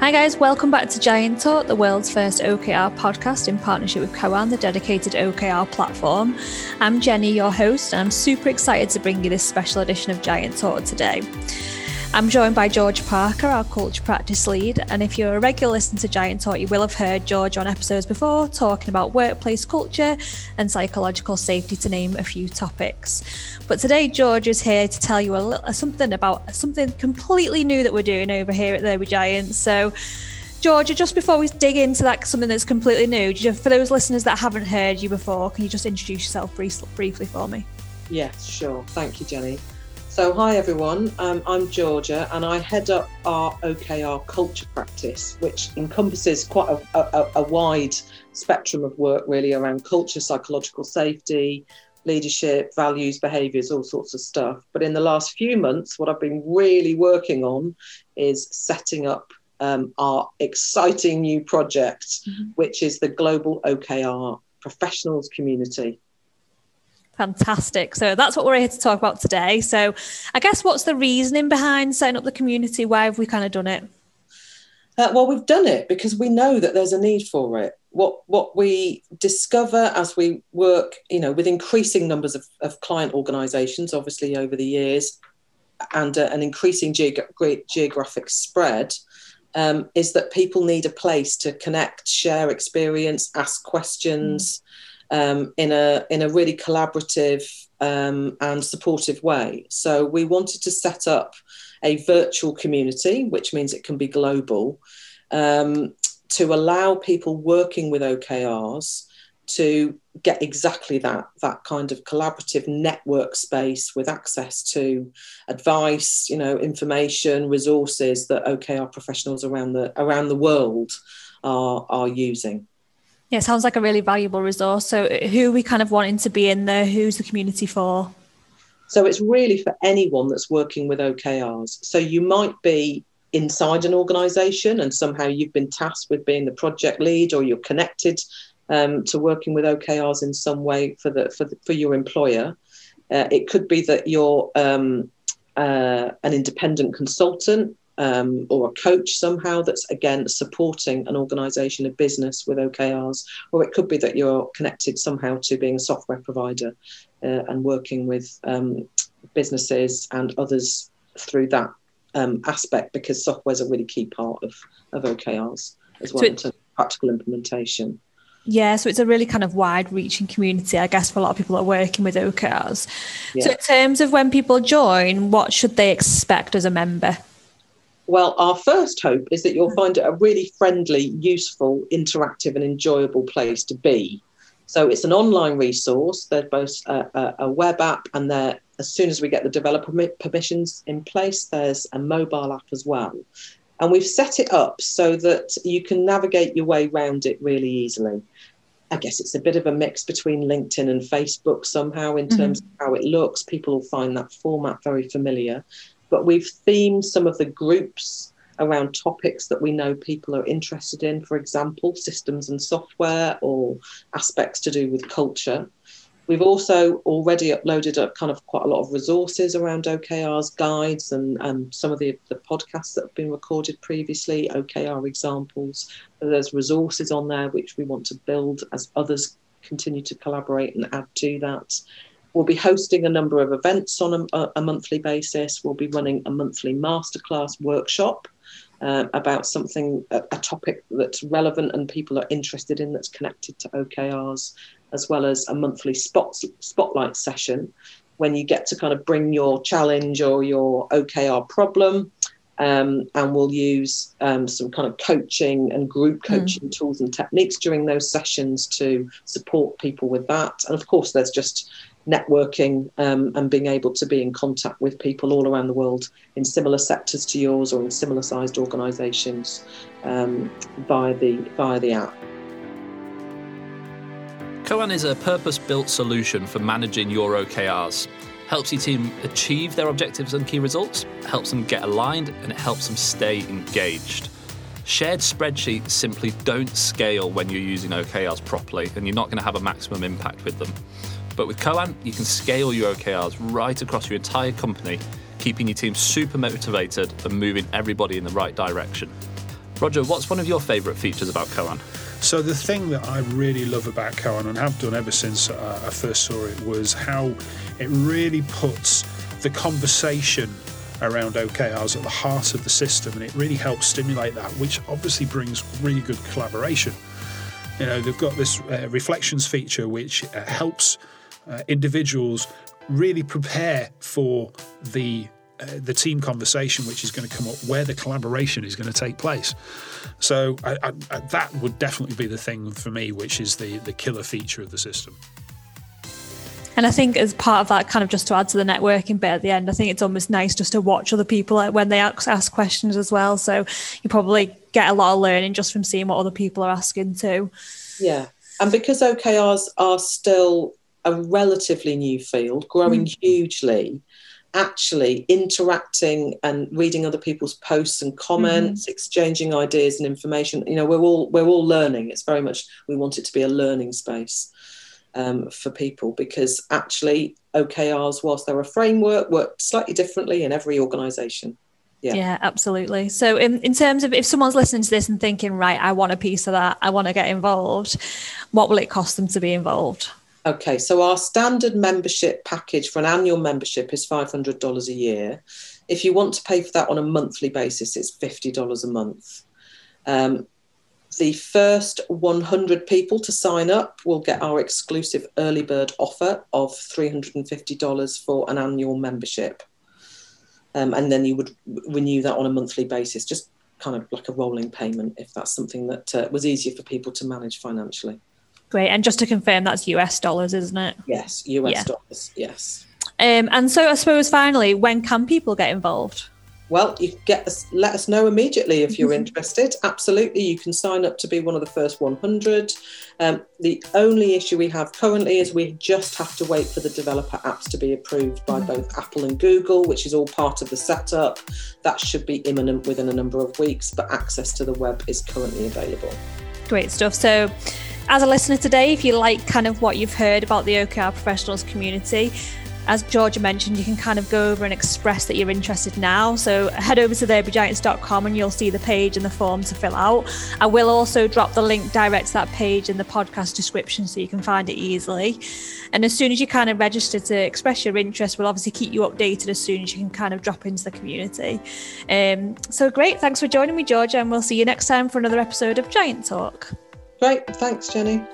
Hi, guys, welcome back to Giant Talk, the world's first OKR podcast in partnership with Koan, the dedicated OKR platform. I'm Jenny, your host, and I'm super excited to bring you this special edition of Giant Talk today. I'm joined by George Parker, our culture practice lead. And if you're a regular listener to Giant Talk, you will have heard George on episodes before talking about workplace culture and psychological safety, to name a few topics. But today, George is here to tell you a little uh, something about something completely new that we're doing over here at the Giants. So, Georgia, just before we dig into that something that's completely new, for those listeners that haven't heard you before, can you just introduce yourself briefly for me? Yes, sure. Thank you, Jenny. So, hi everyone, um, I'm Georgia and I head up our OKR culture practice, which encompasses quite a, a, a wide spectrum of work really around culture, psychological safety, leadership, values, behaviours, all sorts of stuff. But in the last few months, what I've been really working on is setting up um, our exciting new project, mm-hmm. which is the Global OKR Professionals Community. Fantastic. So that's what we're here to talk about today. So I guess what's the reasoning behind setting up the community? Why have we kind of done it? Uh, well, we've done it because we know that there's a need for it. What what we discover as we work, you know, with increasing numbers of, of client organisations, obviously over the years, and uh, an increasing geog- geographic spread, um, is that people need a place to connect, share experience, ask questions. Mm um, in a in a really collaborative um, and supportive way. So we wanted to set up a virtual community, which means it can be global, um, to allow people working with OKRs to get exactly that that kind of collaborative network space with access to advice you know information resources that okr professionals around the around the world are are using yeah, sounds like a really valuable resource. So, who we kind of wanting to be in there? Who's the community for? So, it's really for anyone that's working with OKRs. So, you might be inside an organization and somehow you've been tasked with being the project lead or you're connected um, to working with OKRs in some way for, the, for, the, for your employer. Uh, it could be that you're um, uh, an independent consultant um, or a coach somehow that's again supporting an organization, a business with OKRs, or it could be that you're connected somehow to being a software provider uh, and working with um, businesses and others through that um, aspect because software is a really key part of, of OKRs as well so it, in practical implementation. Yeah, so it's a really kind of wide reaching community, I guess, for a lot of people that are working with OKRs. Yeah. So, in terms of when people join, what should they expect as a member? Well, our first hope is that you'll find it a really friendly, useful, interactive, and enjoyable place to be. So it's an online resource. There's both a, a, web app, and there, as soon as we get the developer permissions in place, there's a mobile app as well. And we've set it up so that you can navigate your way around it really easily. I guess it's a bit of a mix between LinkedIn and Facebook somehow in terms mm-hmm. of how it looks. People will find that format very familiar but we've themed some of the groups around topics that we know people are interested in, for example, systems and software or aspects to do with culture. We've also already uploaded a kind of quite a lot of resources around OKRs, guides, and, and some of the, the podcasts that have been recorded previously, OKR examples. There's resources on there which we want to build as others continue to collaborate and add to that. We'll be hosting a number of events on a, a monthly basis. We'll be running a monthly masterclass workshop uh, about something, a, a, topic that's relevant and people are interested in that's connected to OKRs, as well as a monthly spot, spotlight session when you get to kind of bring your challenge or your OKR problem. Um, and we'll use um, some kind of coaching and group hmm. coaching mm. tools and techniques during those sessions to support people with that. And of course, there's just networking um, and being able to be in contact with people all around the world in similar sectors to yours or in similar sized organisations um, via the via the app. Koan is a purpose built solution for managing your OKRs. Helps your team achieve their objectives and key results, helps them get aligned, and it helps them stay engaged. Shared spreadsheets simply don't scale when you're using OKRs properly, and you're not going to have a maximum impact with them. But with Koan, you can scale your OKRs right across your entire company, keeping your team super motivated and moving everybody in the right direction. Roger, what's one of your favourite features about Koan? So the thing that I really love about Koan and have done ever since uh, I first saw it was how it really puts the conversation around OKRs at the heart of the system, and it really helps stimulate that, which obviously brings really good collaboration. You know, they've got this uh, reflections feature which uh, helps uh, individuals really prepare for the uh, the team conversation which is going to come up where the collaboration is going to take place so I, I, I, that would definitely be the thing for me which is the the killer feature of the system and I think as part of that, kind of just to add to the networking bit at the end, I think it's almost nice just to watch other people when they ask, ask questions as well. So you probably get a lot of learning just from seeing what other people are asking too. Yeah. And because OKRs are still a relatively new field, growing mm. hugely, actually interacting and reading other people's posts and comments mm-hmm. exchanging ideas and information you know we're all we're all learning it's very much we want it to be a learning space um, for people because actually OKRs, whilst they're a framework, work slightly differently in every organisation. Yeah. yeah, absolutely. So, in, in terms of if someone's listening to this and thinking, right, I want a piece of that, I want to get involved, what will it cost them to be involved? Okay, so our standard membership package for an annual membership is $500 a year. If you want to pay for that on a monthly basis, it's $50 a month. Um, the first 100 people to sign up will get our exclusive early bird offer of $350 for an annual membership. Um, and then you would renew that on a monthly basis, just kind of like a rolling payment if that's something that uh, was easier for people to manage financially. Great. And just to confirm, that's US dollars, isn't it? Yes, US yeah. dollars, yes. Um, and so I suppose finally, when can people get involved? Well, you get us, let us know immediately if you're interested. Absolutely, you can sign up to be one of the first 100. Um, the only issue we have currently is we just have to wait for the developer apps to be approved by both Apple and Google, which is all part of the setup. That should be imminent within a number of weeks, but access to the web is currently available. Great stuff. So, as a listener today, if you like kind of what you've heard about the OKR professionals community, as Georgia mentioned, you can kind of go over and express that you're interested now. So head over to thebugiants.com and you'll see the page and the form to fill out. I will also drop the link direct to that page in the podcast description so you can find it easily. And as soon as you kind of register to express your interest, we'll obviously keep you updated as soon as you can kind of drop into the community. Um, so great. Thanks for joining me, Georgia, and we'll see you next time for another episode of Giant Talk. Great. Thanks, Jenny.